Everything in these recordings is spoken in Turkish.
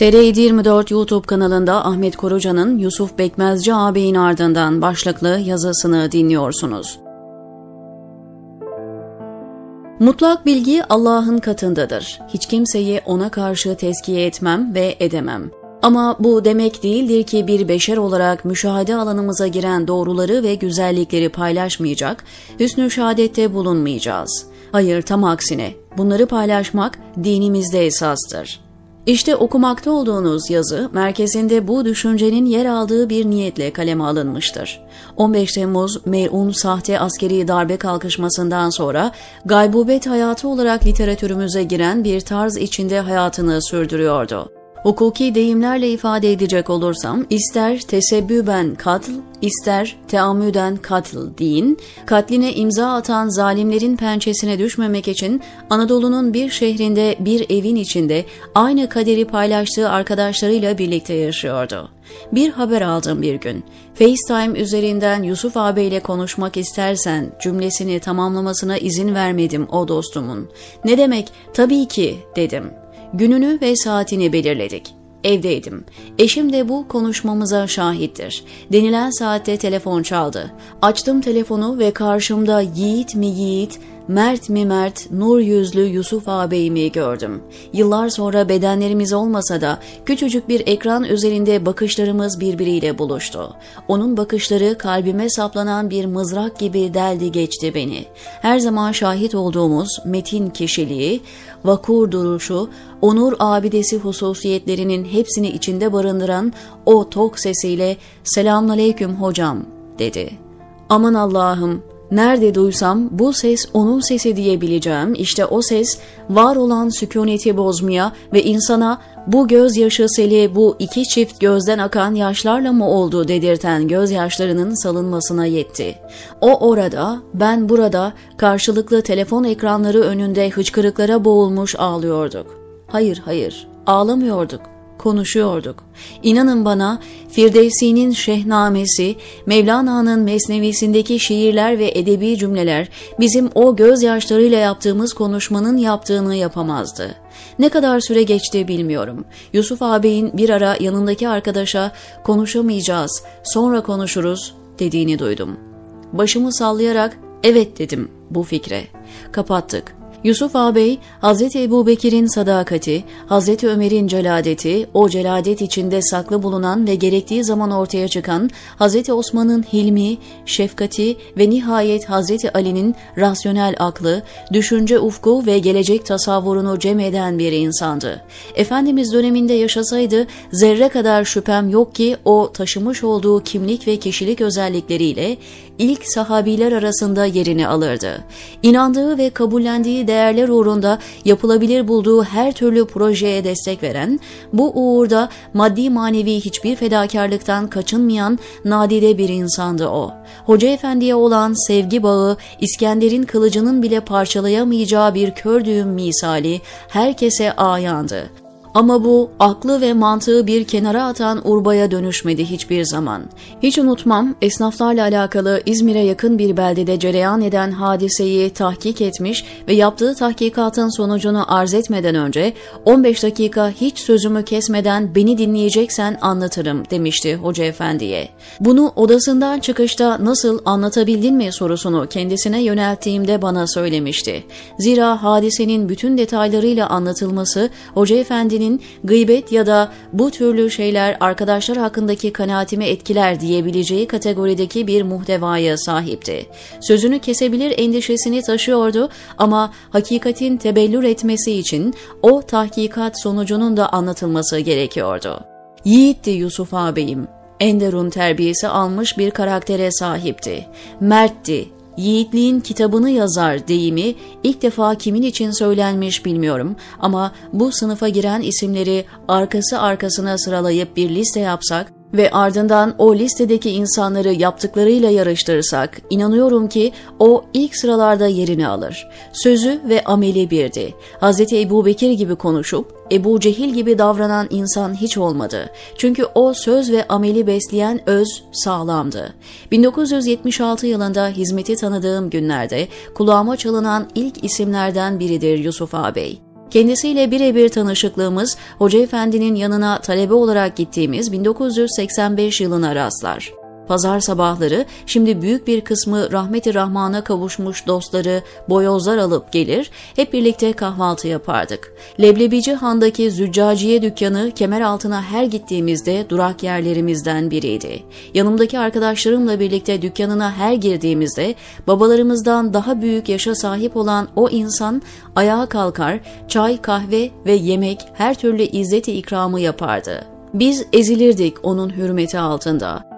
TR24 YouTube kanalında Ahmet Koruca'nın Yusuf Bekmezci ağabeyin ardından başlıklı yazısını dinliyorsunuz. Mutlak bilgi Allah'ın katındadır. Hiç kimseyi ona karşı tezkiye etmem ve edemem. Ama bu demek değildir ki bir beşer olarak müşahede alanımıza giren doğruları ve güzellikleri paylaşmayacak, hüsnü şehadette bulunmayacağız. Hayır tam aksine bunları paylaşmak dinimizde esastır. İşte okumakta olduğunuz yazı merkezinde bu düşüncenin yer aldığı bir niyetle kaleme alınmıştır. 15 Temmuz melun sahte askeri darbe kalkışmasından sonra gaybubet hayatı olarak literatürümüze giren bir tarz içinde hayatını sürdürüyordu. Hukuki deyimlerle ifade edecek olursam ister tesebbüben katl, ister teamüden katl deyin, katline imza atan zalimlerin pençesine düşmemek için Anadolu'nun bir şehrinde bir evin içinde aynı kaderi paylaştığı arkadaşlarıyla birlikte yaşıyordu. Bir haber aldım bir gün. FaceTime üzerinden Yusuf ağabeyle konuşmak istersen cümlesini tamamlamasına izin vermedim o dostumun. Ne demek tabii ki dedim. Gününü ve saatini belirledik. Evdeydim. Eşim de bu konuşmamıza şahittir. Denilen saatte telefon çaldı. Açtım telefonu ve karşımda yiğit mi yiğit, mert mi mert, nur yüzlü Yusuf ağabeyimi gördüm. Yıllar sonra bedenlerimiz olmasa da küçücük bir ekran üzerinde bakışlarımız birbiriyle buluştu. Onun bakışları kalbime saplanan bir mızrak gibi deldi geçti beni. Her zaman şahit olduğumuz metin kişiliği, vakur duruşu, onur abidesi hususiyetlerinin hepsini içinde barındıran o tok sesiyle "Selamünaleyküm hocam." dedi. Aman Allah'ım Nerede duysam bu ses onun sesi diyebileceğim işte o ses var olan sükuneti bozmaya ve insana bu gözyaşı seli bu iki çift gözden akan yaşlarla mı oldu dedirten gözyaşlarının salınmasına yetti. O orada, ben burada karşılıklı telefon ekranları önünde hıçkırıklara boğulmuş ağlıyorduk. Hayır hayır ağlamıyorduk konuşuyorduk. İnanın bana Firdevsi'nin Şehnamesi, Mevlana'nın Mesnevisindeki şiirler ve edebi cümleler bizim o gözyaşlarıyla yaptığımız konuşmanın yaptığını yapamazdı. Ne kadar süre geçti bilmiyorum. Yusuf ağabeyin bir ara yanındaki arkadaşa konuşamayacağız, sonra konuşuruz dediğini duydum. Başımı sallayarak evet dedim bu fikre. Kapattık. Yusuf ağabey, Hz. Ebu Bekir'in sadakati, Hz. Ömer'in celadeti, o celadet içinde saklı bulunan ve gerektiği zaman ortaya çıkan Hz. Osman'ın hilmi, şefkati ve nihayet Hz. Ali'nin rasyonel aklı, düşünce ufku ve gelecek tasavvurunu cem eden bir insandı. Efendimiz döneminde yaşasaydı zerre kadar şüphem yok ki o taşımış olduğu kimlik ve kişilik özellikleriyle ilk sahabiler arasında yerini alırdı. İnandığı ve kabullendiği değerler uğrunda yapılabilir bulduğu her türlü projeye destek veren, bu uğurda maddi manevi hiçbir fedakarlıktan kaçınmayan nadide bir insandı o. Hoca Efendi'ye olan sevgi bağı, İskender'in kılıcının bile parçalayamayacağı bir kör düğüm misali herkese ayandı. Ama bu aklı ve mantığı bir kenara atan urbaya dönüşmedi hiçbir zaman. Hiç unutmam esnaflarla alakalı İzmir'e yakın bir beldede cereyan eden hadiseyi tahkik etmiş ve yaptığı tahkikatın sonucunu arz etmeden önce 15 dakika hiç sözümü kesmeden beni dinleyeceksen anlatırım demişti Hoca Efendi'ye. Bunu odasından çıkışta nasıl anlatabildin mi sorusunu kendisine yönelttiğimde bana söylemişti. Zira hadisenin bütün detaylarıyla anlatılması Hoca Efendi Efendi'nin gıybet ya da bu türlü şeyler arkadaşlar hakkındaki kanaatimi etkiler diyebileceği kategorideki bir muhtevaya sahipti. Sözünü kesebilir endişesini taşıyordu ama hakikatin tebellür etmesi için o tahkikat sonucunun da anlatılması gerekiyordu. Yiğitti Yusuf ağabeyim. Enderun terbiyesi almış bir karaktere sahipti. Mertti, yiğitliğin kitabını yazar deyimi ilk defa kimin için söylenmiş bilmiyorum ama bu sınıfa giren isimleri arkası arkasına sıralayıp bir liste yapsak ve ardından o listedeki insanları yaptıklarıyla yarıştırırsak inanıyorum ki o ilk sıralarda yerini alır. Sözü ve ameli birdi. Hz. Ebu Bekir gibi konuşup Ebu Cehil gibi davranan insan hiç olmadı. Çünkü o söz ve ameli besleyen öz sağlamdı. 1976 yılında hizmeti tanıdığım günlerde kulağıma çalınan ilk isimlerden biridir Yusuf ağabey. Kendisiyle birebir tanışıklığımız Hoca Efendi'nin yanına talebe olarak gittiğimiz 1985 yılına rastlar. Pazar sabahları şimdi büyük bir kısmı rahmeti rahmana kavuşmuş dostları boyozlar alıp gelir, hep birlikte kahvaltı yapardık. Leblebici Han'daki züccaciye dükkanı kemer altına her gittiğimizde durak yerlerimizden biriydi. Yanımdaki arkadaşlarımla birlikte dükkanına her girdiğimizde babalarımızdan daha büyük yaşa sahip olan o insan ayağa kalkar, çay, kahve ve yemek her türlü izzeti ikramı yapardı. Biz ezilirdik onun hürmeti altında.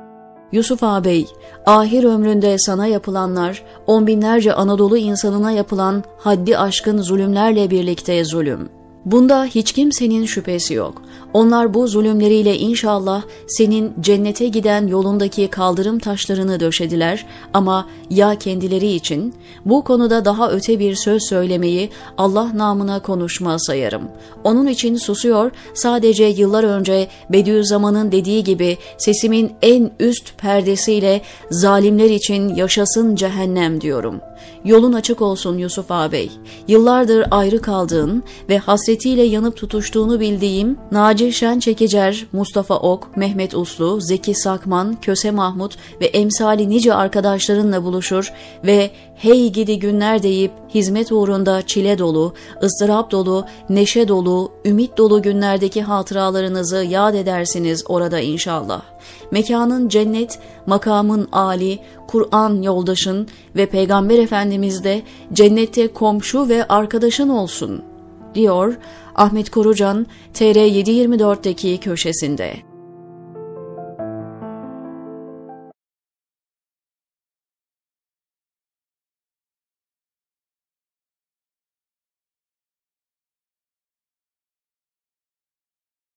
Yusuf ağabey, ahir ömründe sana yapılanlar, on binlerce Anadolu insanına yapılan haddi aşkın zulümlerle birlikte zulüm. Bunda hiç kimsenin şüphesi yok. Onlar bu zulümleriyle inşallah senin cennete giden yolundaki kaldırım taşlarını döşediler ama ya kendileri için bu konuda daha öte bir söz söylemeyi Allah namına konuşma sayarım. Onun için susuyor sadece yıllar önce Bediüzzaman'ın dediği gibi sesimin en üst perdesiyle zalimler için yaşasın cehennem diyorum. Yolun açık olsun Yusuf ağabey. Yıllardır ayrı kaldığın ve hasretiyle yanıp tutuştuğunu bildiğim Naci Şen Çekicer, Mustafa Ok, Mehmet Uslu, Zeki Sakman, Köse Mahmut ve emsali nice arkadaşlarınla buluşur ve hey gidi günler deyip hizmet uğrunda çile dolu, ıstırap dolu, neşe dolu, ümit dolu günlerdeki hatıralarınızı yad edersiniz orada inşallah. Mekanın cennet, makamın âli, Kur'an yoldaşın ve Peygamber Efendimiz de cennette komşu ve arkadaşın olsun, diyor Ahmet Korucan TR724'deki köşesinde.